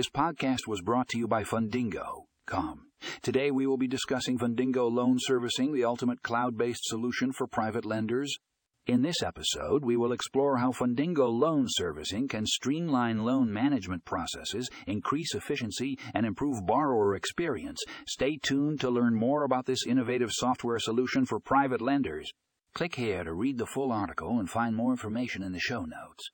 This podcast was brought to you by Fundingo.com. Today we will be discussing Fundingo Loan Servicing, the ultimate cloud based solution for private lenders. In this episode, we will explore how Fundingo Loan Servicing can streamline loan management processes, increase efficiency, and improve borrower experience. Stay tuned to learn more about this innovative software solution for private lenders. Click here to read the full article and find more information in the show notes.